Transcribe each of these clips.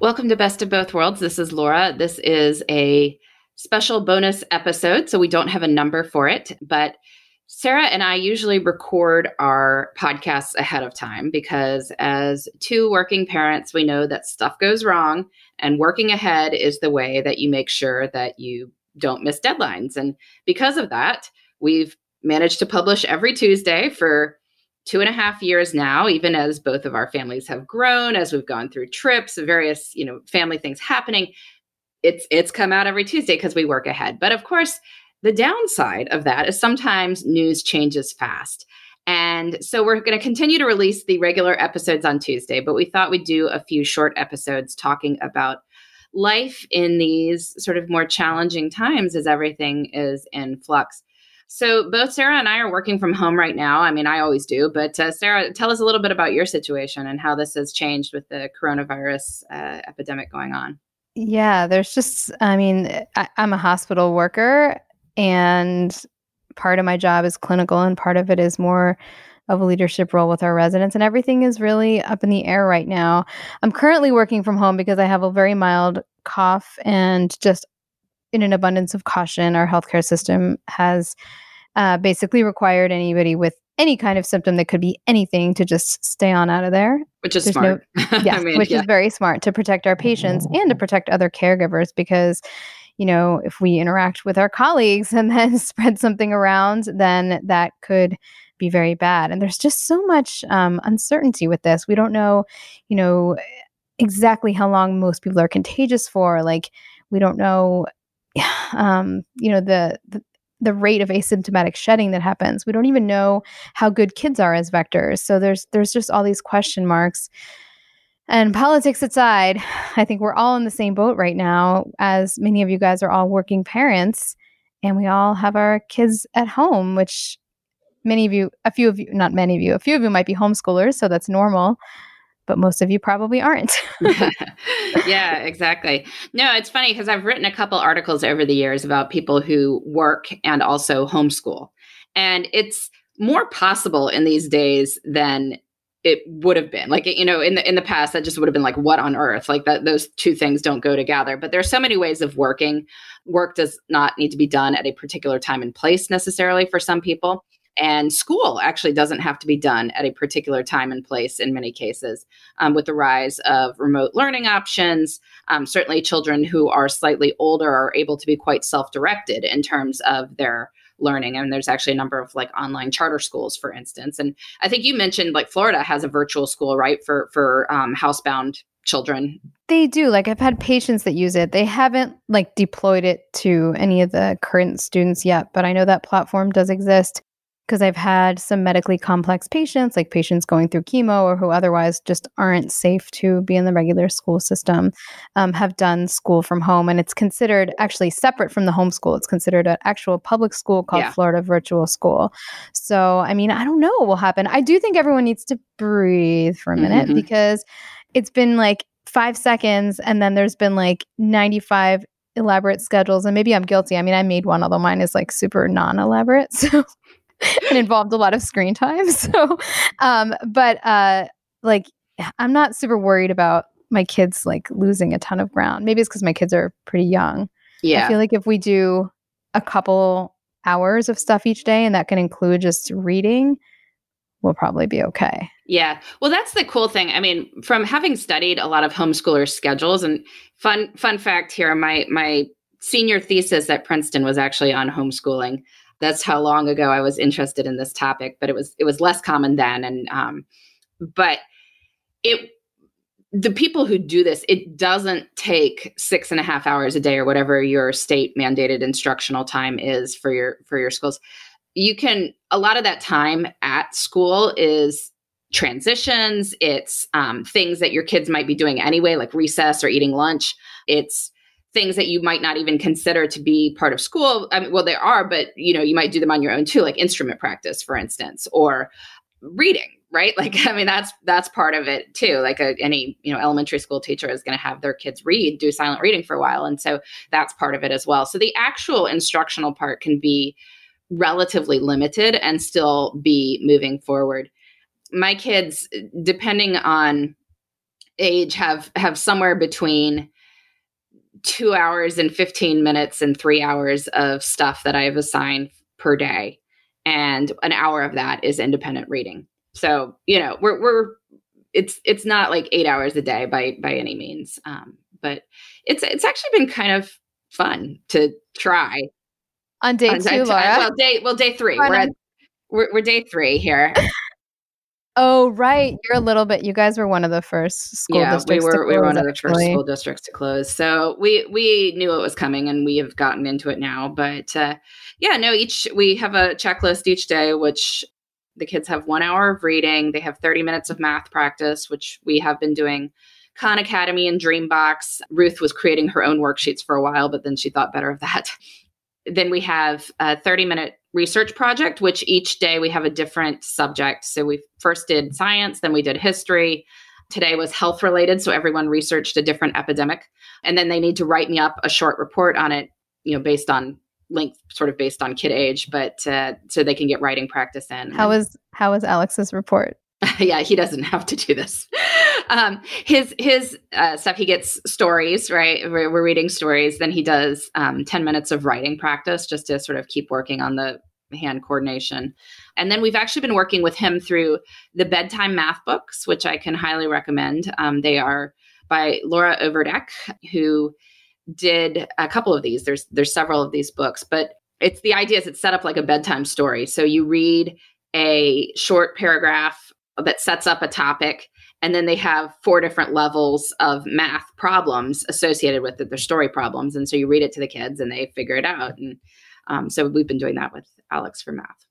Welcome to Best of Both Worlds. This is Laura. This is a special bonus episode, so we don't have a number for it, but Sarah and I usually record our podcasts ahead of time because, as two working parents, we know that stuff goes wrong, and working ahead is the way that you make sure that you don't miss deadlines. And because of that, we've managed to publish every Tuesday for two and a half years now, even as both of our families have grown, as we've gone through trips, various, you know, family things happening. It's it's come out every Tuesday because we work ahead. But of course, the downside of that is sometimes news changes fast. And so we're going to continue to release the regular episodes on Tuesday, but we thought we'd do a few short episodes talking about life in these sort of more challenging times as everything is in flux. So both Sarah and I are working from home right now. I mean, I always do, but uh, Sarah, tell us a little bit about your situation and how this has changed with the coronavirus uh, epidemic going on. Yeah, there's just, I mean, I, I'm a hospital worker and part of my job is clinical and part of it is more of a leadership role with our residents and everything is really up in the air right now. I'm currently working from home because I have a very mild cough and just in an abundance of caution, our healthcare system has uh, basically required anybody with any kind of symptom that could be anything to just stay on out of there. Which is There's smart. No, yes, I mean, which yeah. is very smart to protect our patients and to protect other caregivers because, you know, if we interact with our colleagues and then spread something around, then that could be very bad. And there's just so much um, uncertainty with this. We don't know, you know, exactly how long most people are contagious for. Like, we don't know, um, you know, the, the the rate of asymptomatic shedding that happens. We don't even know how good kids are as vectors. So there's there's just all these question marks. And politics aside, I think we're all in the same boat right now as many of you guys are all working parents and we all have our kids at home, which many of you, a few of you, not many of you, a few of you might be homeschoolers, so that's normal. But most of you probably aren't. yeah, exactly. No, it's funny because I've written a couple articles over the years about people who work and also homeschool. And it's more possible in these days than it would have been like you know in the in the past that just would have been like what on earth like that those two things don't go together but there's so many ways of working work does not need to be done at a particular time and place necessarily for some people and school actually doesn't have to be done at a particular time and place in many cases. Um, with the rise of remote learning options, um, certainly children who are slightly older are able to be quite self directed in terms of their learning. And there's actually a number of like online charter schools, for instance. And I think you mentioned like Florida has a virtual school, right, for for um, housebound children they do like i've had patients that use it they haven't like deployed it to any of the current students yet but i know that platform does exist because I've had some medically complex patients, like patients going through chemo or who otherwise just aren't safe to be in the regular school system, um, have done school from home. And it's considered actually separate from the homeschool. It's considered an actual public school called yeah. Florida Virtual School. So, I mean, I don't know what will happen. I do think everyone needs to breathe for a minute mm-hmm. because it's been like five seconds and then there's been like 95 elaborate schedules and maybe i'm guilty i mean i made one although mine is like super non-elaborate so and involved a lot of screen time. So, um, but uh, like, I'm not super worried about my kids like losing a ton of ground. Maybe it's because my kids are pretty young. Yeah. I feel like if we do a couple hours of stuff each day, and that can include just reading, we'll probably be okay. Yeah. Well, that's the cool thing. I mean, from having studied a lot of homeschoolers' schedules and fun fun fact here, my my senior thesis at Princeton was actually on homeschooling that's how long ago I was interested in this topic, but it was it was less common then. And um, but it the people who do this, it doesn't take six and a half hours a day or whatever your state mandated instructional time is for your for your schools. You can a lot of that time at school is transitions. It's um, things that your kids might be doing anyway, like recess or eating lunch. It's things that you might not even consider to be part of school. I mean, well, they are, but you know, you might do them on your own too, like instrument practice, for instance, or reading, right? Like, I mean, that's that's part of it too. Like a, any you know elementary school teacher is going to have their kids read, do silent reading for a while, and so that's part of it as well. So the actual instructional part can be relatively limited and still be moving forward. My kids, depending on age, have have somewhere between two hours and 15 minutes and three hours of stuff that I have assigned per day. And an hour of that is independent reading. So, you know, we're, we're, it's, it's not like eight hours a day by, by any means. Um, but it's, it's actually been kind of fun to try. On day on, two, Laura. Well, day, well, day three. We're, at, we're, we're day three here. Oh, right. You're a little bit. You guys were one of the first school yeah, districts. we were. we were one of the first school districts to close. So we we knew it was coming, and we have gotten into it now. But uh, yeah, no. Each we have a checklist each day, which the kids have one hour of reading. They have 30 minutes of math practice, which we have been doing. Khan Academy and Dreambox. Ruth was creating her own worksheets for a while, but then she thought better of that. then we have a 30 minute research project, which each day we have a different subject. So we first did science, then we did history. Today was health related. So everyone researched a different epidemic. And then they need to write me up a short report on it, you know, based on length, sort of based on kid age, but uh, so they can get writing practice in. How was how was Alex's report? yeah, he doesn't have to do this. Um, his his uh, stuff, he gets stories, right? We're, we're reading stories. Then he does um, ten minutes of writing practice just to sort of keep working on the hand coordination. And then we've actually been working with him through the bedtime math books, which I can highly recommend. Um, they are by Laura Overdeck, who did a couple of these. There's there's several of these books, but it's the idea is it's set up like a bedtime story. So you read a short paragraph that sets up a topic and then they have four different levels of math problems associated with it. They're story problems. And so you read it to the kids and they figure it out. And um, so we've been doing that with alex for math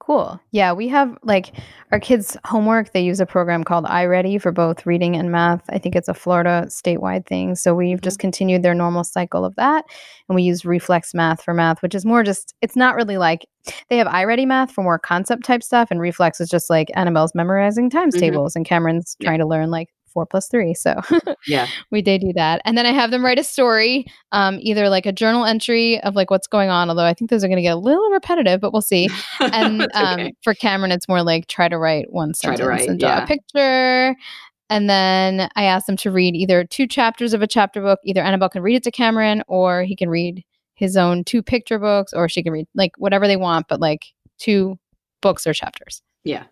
Cool. Yeah, we have like our kids' homework. They use a program called iReady for both reading and math. I think it's a Florida statewide thing. So we've mm-hmm. just continued their normal cycle of that. And we use Reflex Math for math, which is more just, it's not really like they have iReady Math for more concept type stuff. And Reflex is just like Annabelle's memorizing times mm-hmm. tables and Cameron's yeah. trying to learn like four plus three. So yeah, we did do that. And then I have them write a story, um, either like a journal entry of like what's going on, although I think those are going to get a little repetitive, but we'll see. And um, okay. for Cameron, it's more like try to write one sentence write, and draw yeah. a picture. And then I asked them to read either two chapters of a chapter book. Either Annabelle can read it to Cameron, or he can read his own two picture books, or she can read like whatever they want, but like two books or chapters. Yeah.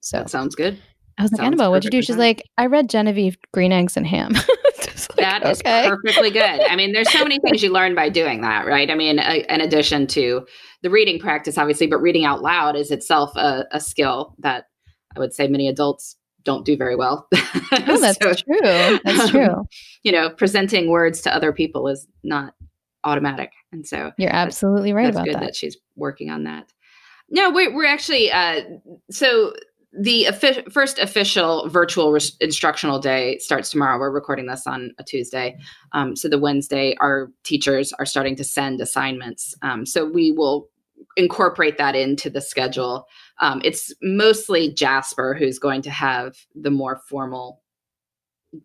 So that sounds good. I was like, Annabelle, what'd you do? She's like, I read Genevieve Green Eggs and Ham. like, that is okay. perfectly good. I mean, there's so many things you learn by doing that, right? I mean, a, in addition to the reading practice, obviously, but reading out loud is itself a, a skill that I would say many adults don't do very well. Oh, that's so, true. That's true. Um, you know, presenting words to other people is not automatic, and so you're absolutely right about that. It's good that. that she's working on that. No, we're, we're actually uh, so the first official virtual res- instructional day starts tomorrow. We're recording this on a Tuesday. Um, so the Wednesday, our teachers are starting to send assignments. Um, so we will incorporate that into the schedule. Um, it's mostly Jasper who's going to have the more formal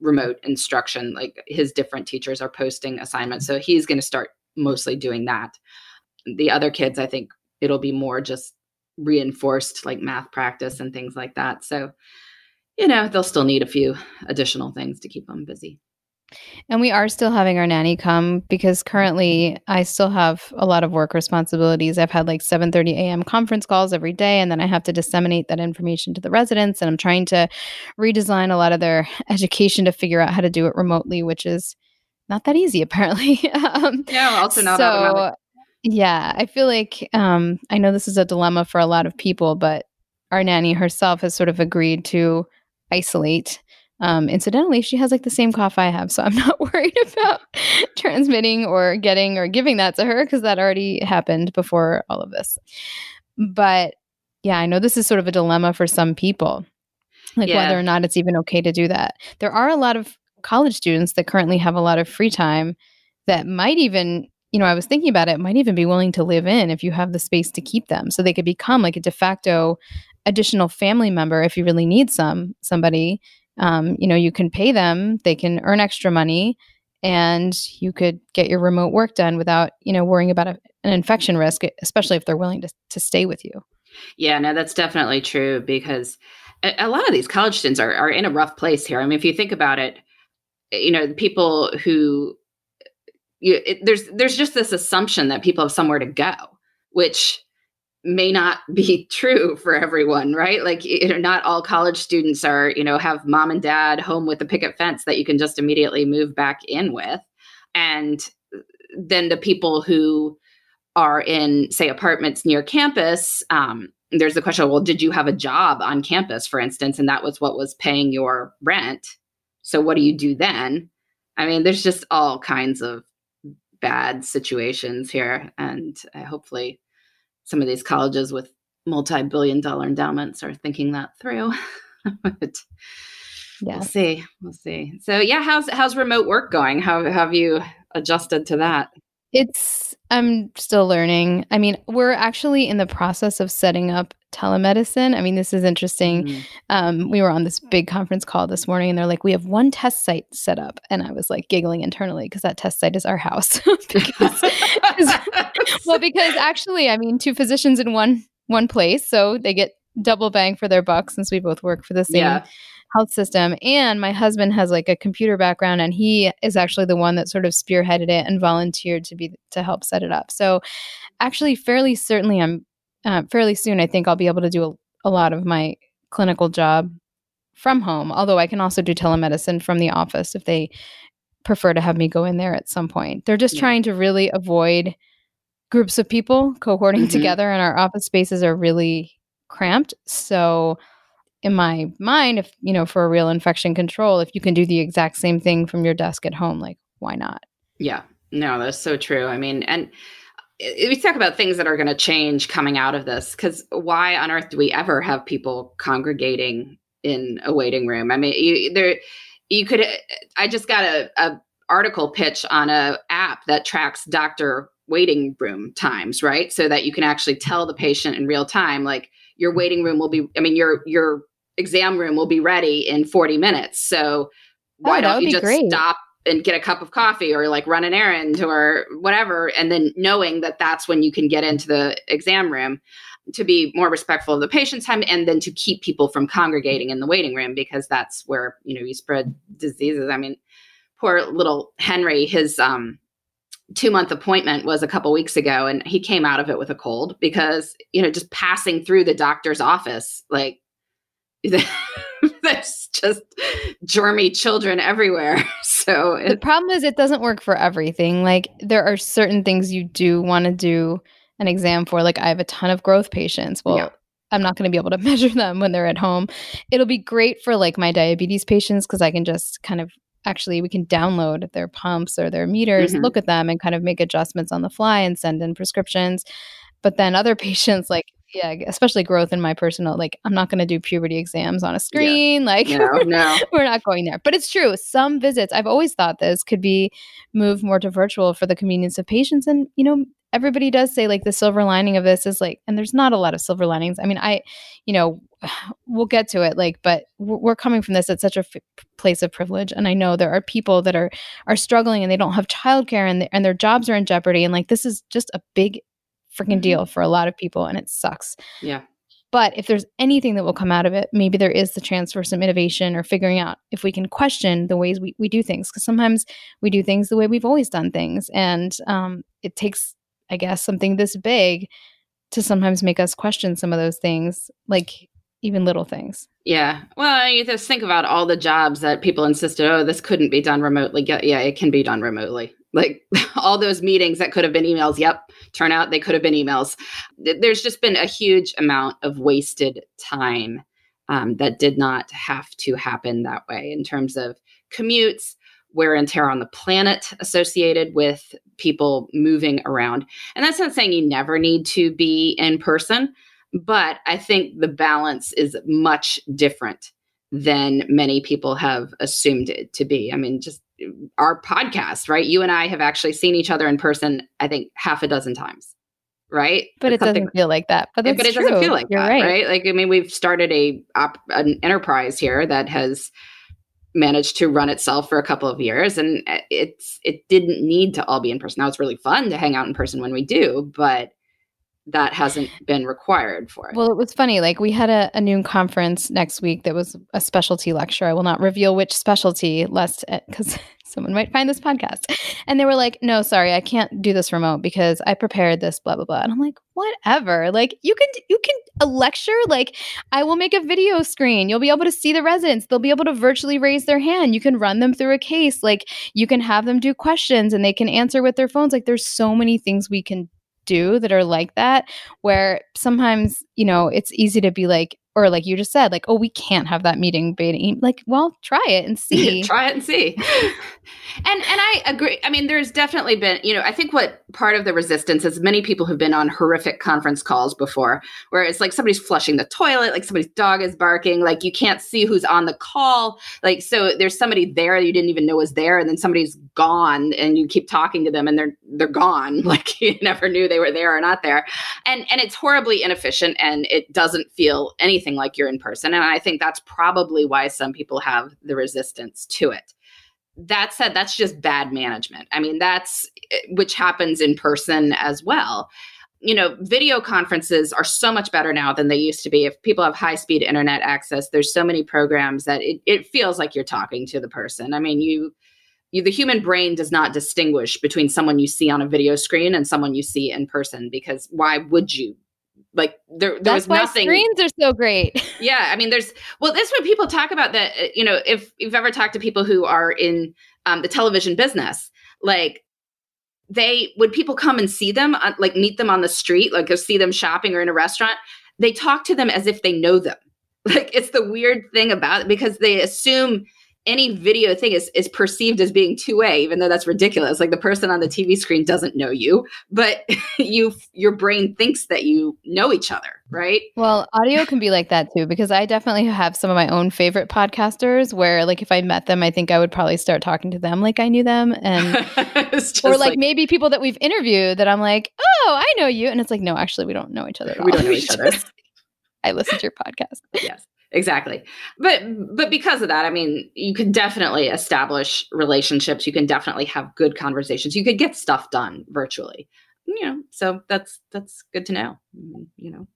remote instruction. Like his different teachers are posting assignments. So he's going to start mostly doing that. The other kids, I think it'll be more just reinforced like math practice and things like that. So, you know, they'll still need a few additional things to keep them busy. And we are still having our nanny come because currently I still have a lot of work responsibilities. I've had like 7:30 a.m. conference calls every day and then I have to disseminate that information to the residents and I'm trying to redesign a lot of their education to figure out how to do it remotely, which is not that easy apparently. um, yeah, also not so, yeah, I feel like um, I know this is a dilemma for a lot of people, but our nanny herself has sort of agreed to isolate. Um, incidentally, she has like the same cough I have, so I'm not worried about transmitting or getting or giving that to her because that already happened before all of this. But yeah, I know this is sort of a dilemma for some people, like yeah. whether or not it's even okay to do that. There are a lot of college students that currently have a lot of free time that might even you know, I was thinking about it, might even be willing to live in if you have the space to keep them. So they could become like a de facto additional family member if you really need some somebody. Um, you know, you can pay them, they can earn extra money, and you could get your remote work done without, you know, worrying about a, an infection risk, especially if they're willing to, to stay with you. Yeah, no, that's definitely true because a, a lot of these college students are, are in a rough place here. I mean, if you think about it, you know, the people who you, it, there's there's just this assumption that people have somewhere to go, which may not be true for everyone, right? Like you know, not all college students are, you know, have mom and dad home with a picket fence that you can just immediately move back in with. And then the people who are in, say, apartments near campus, um, there's the question, well, did you have a job on campus, for instance, and that was what was paying your rent? So what do you do then? I mean, there's just all kinds of bad situations here. And uh, hopefully, some of these colleges with multi billion dollar endowments are thinking that through. but yeah. we'll see. We'll see. So, yeah, how's, how's remote work going? How, how have you adjusted to that? It's, I'm still learning. I mean, we're actually in the process of setting up telemedicine. I mean, this is interesting. Mm-hmm. Um, we were on this big conference call this morning and they're like, we have one test site set up. And I was like giggling internally because that test site is our house. because, well, because actually, I mean, two physicians in one one place. So they get double bang for their buck since we both work for the same yeah health system. And my husband has like a computer background and he is actually the one that sort of spearheaded it and volunteered to be to help set it up. So actually fairly certainly I'm uh, fairly soon I think I'll be able to do a, a lot of my clinical job from home, although I can also do telemedicine from the office if they prefer to have me go in there at some point. They're just yeah. trying to really avoid groups of people cohorting mm-hmm. together and our office spaces are really cramped. So in my mind, if you know, for a real infection control, if you can do the exact same thing from your desk at home, like why not? Yeah, no, that's so true. I mean, and we talk about things that are going to change coming out of this because why on earth do we ever have people congregating in a waiting room? I mean you, there you could i just got a, a article pitch on a app that tracks doctor waiting room times right? So that you can actually tell the patient in real time like your waiting room will be i mean your your exam room will be ready in 40 minutes. So why oh, don't you just great. stop and get a cup of coffee or like run an errand or whatever and then knowing that that's when you can get into the exam room to be more respectful of the patient's time and then to keep people from congregating in the waiting room because that's where you know you spread diseases. I mean poor little henry his um two month appointment was a couple weeks ago and he came out of it with a cold because you know just passing through the doctor's office like there's just germy children everywhere. So the problem is it doesn't work for everything. Like there are certain things you do want to do an exam for. Like I have a ton of growth patients. Well, yeah. I'm not going to be able to measure them when they're at home. It'll be great for like my diabetes patients because I can just kind of actually we can download their pumps or their meters, mm-hmm. look at them and kind of make adjustments on the fly and send in prescriptions. But then other patients like yeah especially growth in my personal like i'm not going to do puberty exams on a screen yeah. like no, no. we're not going there but it's true some visits i've always thought this could be moved more to virtual for the convenience of patients and you know everybody does say like the silver lining of this is like and there's not a lot of silver linings i mean i you know we'll get to it like but we're coming from this at such a f- place of privilege and i know there are people that are are struggling and they don't have childcare and, and their jobs are in jeopardy and like this is just a big freaking mm-hmm. deal for a lot of people and it sucks. Yeah. But if there's anything that will come out of it, maybe there is the chance for some innovation or figuring out if we can question the ways we, we do things. Because sometimes we do things the way we've always done things. And um, it takes, I guess, something this big to sometimes make us question some of those things, like even little things. Yeah. Well, you just think about all the jobs that people insisted, oh, this couldn't be done remotely. Yeah, it can be done remotely. Like all those meetings that could have been emails. Yep. Turn out they could have been emails. There's just been a huge amount of wasted time um, that did not have to happen that way in terms of commutes, wear and tear on the planet associated with people moving around. And that's not saying you never need to be in person, but I think the balance is much different than many people have assumed it to be. I mean, just our podcast, right? You and I have actually seen each other in person, I think half a dozen times. Right. But it doesn't feel like that. But, but it true. doesn't feel like You're that, right. right. Like, I mean, we've started a op, an enterprise here that has managed to run itself for a couple of years and uh, it's it didn't need to all be in person. Now it's really fun to hang out in person when we do, but that hasn't been required for it. Well, it was funny. Like we had a, a noon conference next week that was a specialty lecture. I will not reveal which specialty, lest eh, because someone might find this podcast. And they were like, "No, sorry, I can't do this remote because I prepared this." Blah blah blah. And I'm like, "Whatever. Like you can you can a lecture. Like I will make a video screen. You'll be able to see the residents. They'll be able to virtually raise their hand. You can run them through a case. Like you can have them do questions and they can answer with their phones. Like there's so many things we can do that are like that where sometimes you know it's easy to be like or like you just said like oh we can't have that meeting beta like well try it and see. Try it and see. And and i agree i mean there's definitely been you know i think what part of the resistance is many people have been on horrific conference calls before where it's like somebody's flushing the toilet like somebody's dog is barking like you can't see who's on the call. Like so there's somebody there you didn't even know was there and then somebody's gone and you keep talking to them and they're they're gone. Like you never knew they were there or not there. And and it's horribly inefficient and it doesn't feel anything anything like you're in person. And I think that's probably why some people have the resistance to it. That said, that's just bad management. I mean, that's eh, which happens in person as well. You know, video conferences are so much better now than they used to be. If people have high speed internet access, there's so many programs that it, it feels like you're talking to the person. I mean, you, you, the human brain does not distinguish between someone you see on a video screen and someone you see in person because why would you like there, there That's was nothing. Screens are so great. yeah, I mean, there's well, this when people talk about that. Uh, you know, if you've ever talked to people who are in um, the television business, like they would people come and see them, uh, like meet them on the street, like go see them shopping or in a restaurant, they talk to them as if they know them. Like it's the weird thing about it because they assume any video thing is is perceived as being two way, even though that's ridiculous. Like the person on the TV screen doesn't know you, but you your brain thinks that you know each other, right? Well, audio can be like that too, because I definitely have some of my own favorite podcasters where, like, if I met them, I think I would probably start talking to them like I knew them, and or like, like, maybe people that we've interviewed that I'm like, oh, I know you, and it's like, no, actually, we don't know each other. we don't know each other. I listen to your podcast. yes exactly. But but because of that i mean you can definitely establish relationships. You can definitely have good conversations. You could get stuff done virtually. You know so that's that's good to know you know.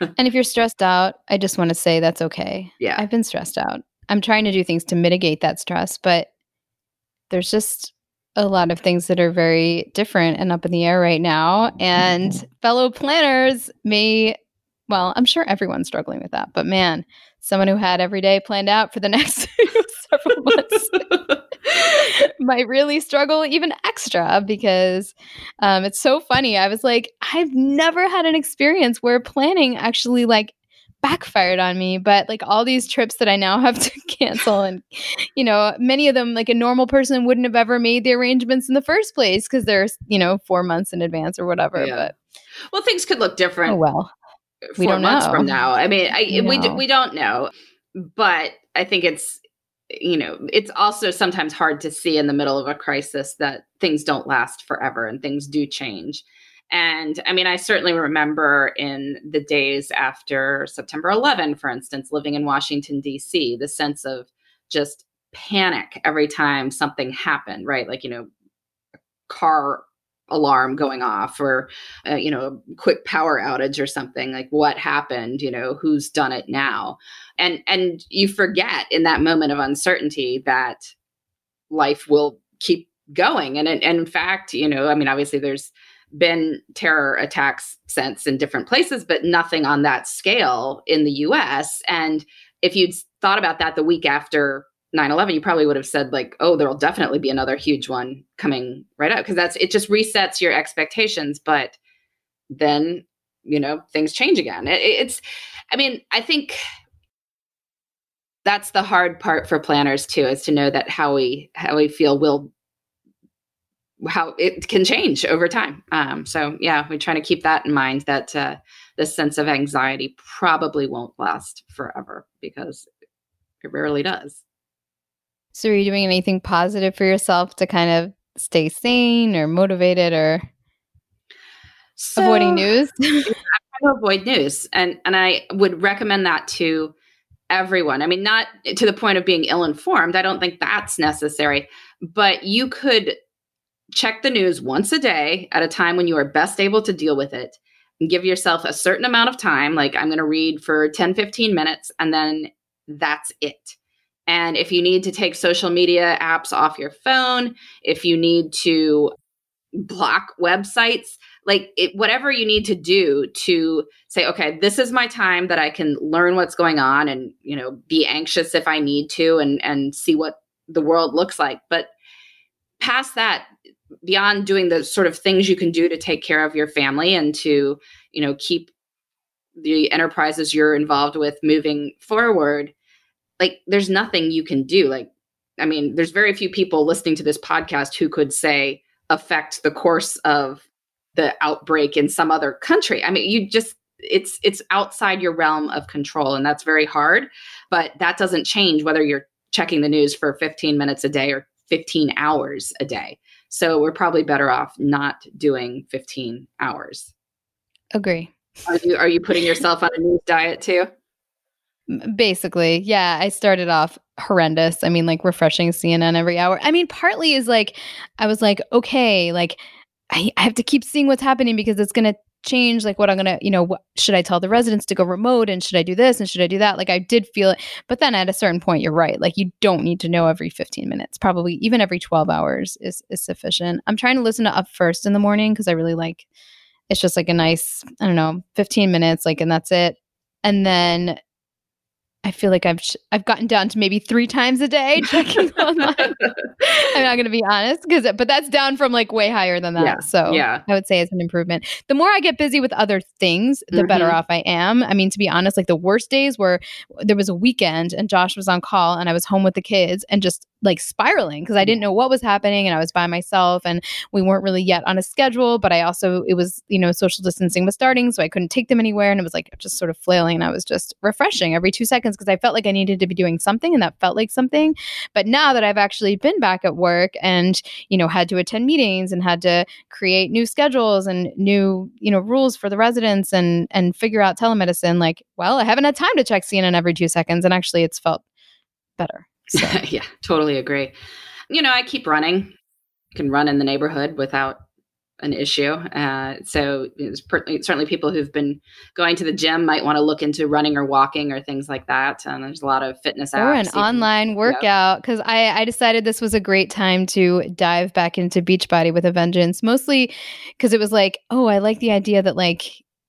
And if you're stressed out i just want to say that's okay. Yeah. I've been stressed out. I'm trying to do things to mitigate that stress but there's just a lot of things that are very different and up in the air right now. Mm-hmm. And fellow planners may well, I'm sure everyone's struggling with that, but man, someone who had every day planned out for the next several months might really struggle even extra because um, it's so funny. I was like, I've never had an experience where planning actually like backfired on me but like all these trips that i now have to cancel and you know many of them like a normal person wouldn't have ever made the arrangements in the first place because they're you know four months in advance or whatever yeah. but well things could look different oh well we don't months know. from now. I mean, I, we d- we don't know, but I think it's you know it's also sometimes hard to see in the middle of a crisis that things don't last forever and things do change. And I mean, I certainly remember in the days after September 11, for instance, living in Washington D.C., the sense of just panic every time something happened, right? Like you know, car alarm going off or uh, you know a quick power outage or something like what happened you know who's done it now? And and you forget in that moment of uncertainty that life will keep going. And, and in fact you know i mean obviously there's been terror attacks since in different places but nothing on that scale in the us and if you'd thought about that the week after 9-11 you probably would have said like oh there'll definitely be another huge one coming right up because that's it just resets your expectations but then you know things change again. It, it's i mean i think that's the hard part for planners too is to know that how we how we feel will how it can change over time. Um, so yeah we try to keep that in mind that uh, this sense of anxiety probably won't last forever because it rarely does so, are you doing anything positive for yourself to kind of stay sane or motivated or so, avoiding news? I try to avoid news, and and I would recommend that to everyone. I mean, not to the point of being ill informed. I don't think that's necessary, but you could check the news once a day at a time when you are best able to deal with it and give yourself a certain amount of time like i'm going to read for 10 15 minutes and then that's it and if you need to take social media apps off your phone, if you need to block websites, like it, whatever you need to do to say, okay, this is my time that I can learn what's going on and, you know, be anxious if I need to and, and see what the world looks like. But past that, beyond doing the sort of things you can do to take care of your family and to, you know, keep the enterprises you're involved with moving forward, like there's nothing you can do like i mean there's very few people listening to this podcast who could say affect the course of the outbreak in some other country. I mean you just it's it's outside your realm of control and that's very hard but that doesn't change whether you're checking the news for 15 minutes a day or 15 hours a day. So we're probably better off not doing 15 hours. Agree. Are you are you putting yourself on a news diet too Basically, yeah. I started off horrendous. I mean, like refreshing CNN every hour. I mean, partly is like, I was like, okay, like I, I have to keep seeing what's happening because it's going to change like what I'm going to, you know, what, should I tell the residents to go remote and should I do this and should I do that? Like I did feel it. But then at a certain point, you're right. Like you don't need to know every 15 minutes. Probably even every 12 hours is, is sufficient. I'm trying to listen to Up First in the morning because I really like it's just like a nice, I don't know, 15 minutes, like, and that's it. And then I feel like I've I've gotten down to maybe three times a day checking online. I'm not going to be honest, because but that's down from like way higher than that. Yeah, So yeah. I would say it's an improvement. The more I get busy with other things, the better Mhm. off I am. I mean, to be honest, like the worst days were there was a weekend and Josh was on call and I was home with the kids and just like spiraling because I didn't know what was happening and I was by myself and we weren't really yet on a schedule. But I also it was you know social distancing was starting, so I couldn't take them anywhere and it was like just sort of flailing and I was just refreshing every two seconds because I felt like I needed to be doing something and that felt like something. But now that I've actually been back at work and you know had to attend meetings and had to create new schedules and new you know rules for the residents and and figure out telemedicine like well i haven't had time to check cnn every two seconds and actually it's felt better so yeah, totally agree. You know, I keep running. Can run in the neighborhood without an issue. Uh, so per- certainly people who've been going to the gym might want to look into running or walking or things like that. And there's a lot of fitness apps. or an you can- online workout because I, I decided this was a great time to dive back into beachbody with a vengeance mostly because it was like oh i like the idea that like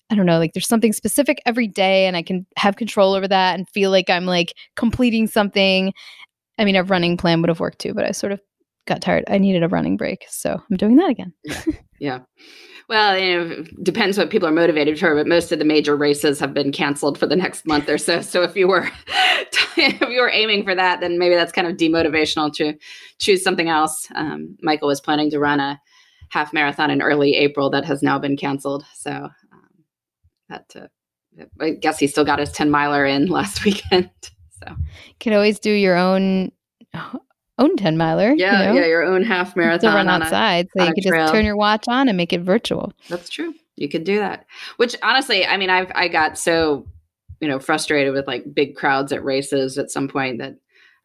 i don't know like there's something specific every day and i can have control over that and feel like i'm like completing something i mean a running plan would have worked too but i sort of got tired i needed a running break so i'm doing that again Yeah. Well, you know, it depends what people are motivated for, but most of the major races have been canceled for the next month or so. So if you were if you were aiming for that, then maybe that's kind of demotivational to choose something else. Um, Michael was planning to run a half marathon in early April that has now been canceled. So um, that uh, I guess he still got his 10 miler in last weekend. So you could always do your own own 10 miler yeah, you know? yeah, your own half marathon to run on a- outside so you could trail. just turn your watch on and make it virtual That's true. You could do that. Which honestly, I mean, I've I got so you know frustrated with like big crowds at races at some point that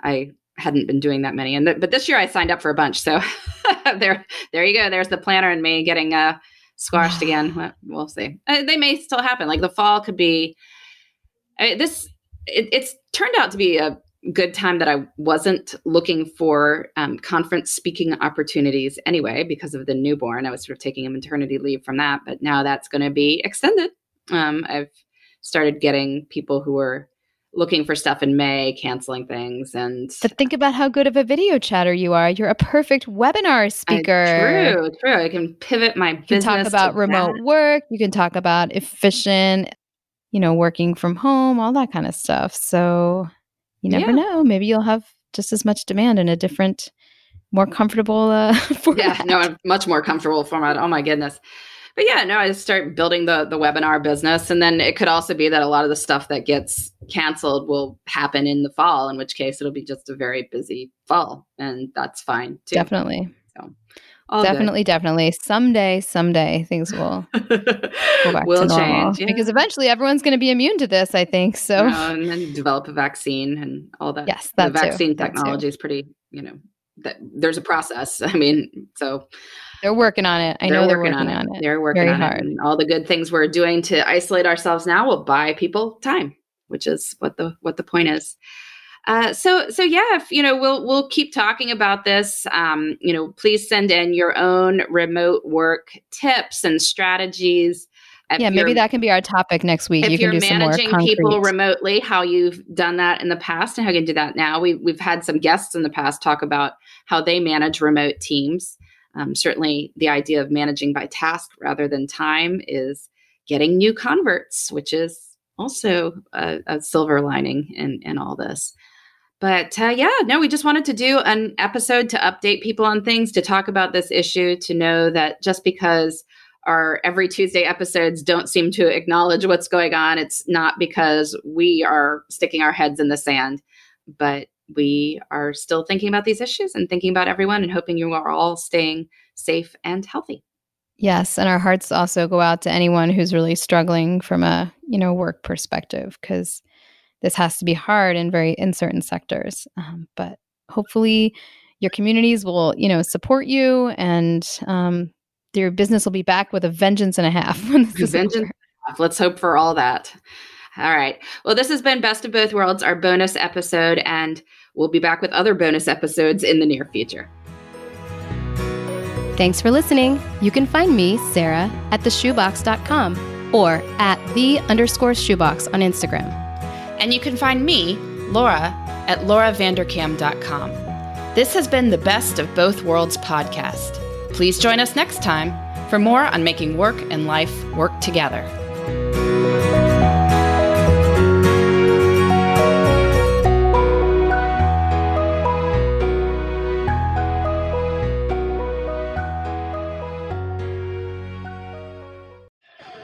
I hadn't been doing that many. And th- but this year I signed up for a bunch. So there there you go. There's the planner and me getting uh squashed again. Well, see. Uh, they may still happen. Like the fall could be. I this it, it's turned out to be a good time that I wasn't looking for um, conference speaking opportunities anyway because of the newborn. I was sort of taking a maternity leave from that, but now that's going to be extended. Um, I've started getting people who are looking for stuff in May, canceling things, and But think about how good of a video chatter you are. You're a perfect webinar I- speaker. true, true. I can pivot my You can talk about remote that. work. You can talk about efficient, you know, working from home, all that kind of stuff. So you never Yeah. know. Maybe you'll have just as much demand in a different, more comfortable uh, format. yeah, no, I'm much more comfortable format. Oh my goodness. But yeah, no, I start building the the webinar business. And then it could also be that a lot of the stuff that gets canceled will happen in the fall, in which case it'll be just a very busy fall. And that's fine too. Definitely. All good. definitely, definitely. Someday, someday things will go back will to normal. change. yeah. Because eventually everyone's going to be immune to this, I think. So know, and then develop a vaccine and all that. Yes, the that too, vaccine that too. technology is pretty, you know, that there's a process. I mean, so they're working on it. I know they're working, on, it. They're working very on hard. it. And all the good things we're doing to isolate ourselves now will buy people time, which is what the what the point is. Uh, so so yeah, if, you know we'll we'll keep talking about this. Um, you know, please send in your own remote work tips and strategies. If yeah, maybe that can be our topic next week. if you you're can do some more managing people remotely, how you've done that in the past and how you can do that now. We, we've had some guests in the past talk about how they manage remote teams. Um, certainly, the idea of managing by task rather than time is getting new converts, which is also a, a silver lining in, in all this. But uh, yeah, no, we just wanted to do an episode to update people on things, to talk about this issue, to know that just because our every Tuesday episodes don't seem to acknowledge what's going on, it's not because we are sticking our heads in the sand, but we are still thinking about these issues and thinking about everyone and hoping you are all staying safe and healthy. Yes, and our hearts also go out to anyone who's really struggling from a you know work perspective because this has to be hard in very in certain sectors. Um, but hopefully, your communities will you know support you, and um, your business will be back with a vengeance and a half when this is Vengeance. Let's hope for all that. All right. Well, this has been Best of Both Worlds, our bonus episode, and we'll be back with other bonus episodes in the near future. Thanks for listening. You can find me, Sarah, at theshoebox.com or at the underscore shoebox on Instagram. And you can find me, Laura, at lauravanderkam.com. This has been the Best of Both Worlds podcast. Please join us next time for more on making work and life work together.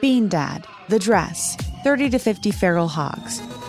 Bean Dad, The Dress, 30 to 50 Feral Hogs.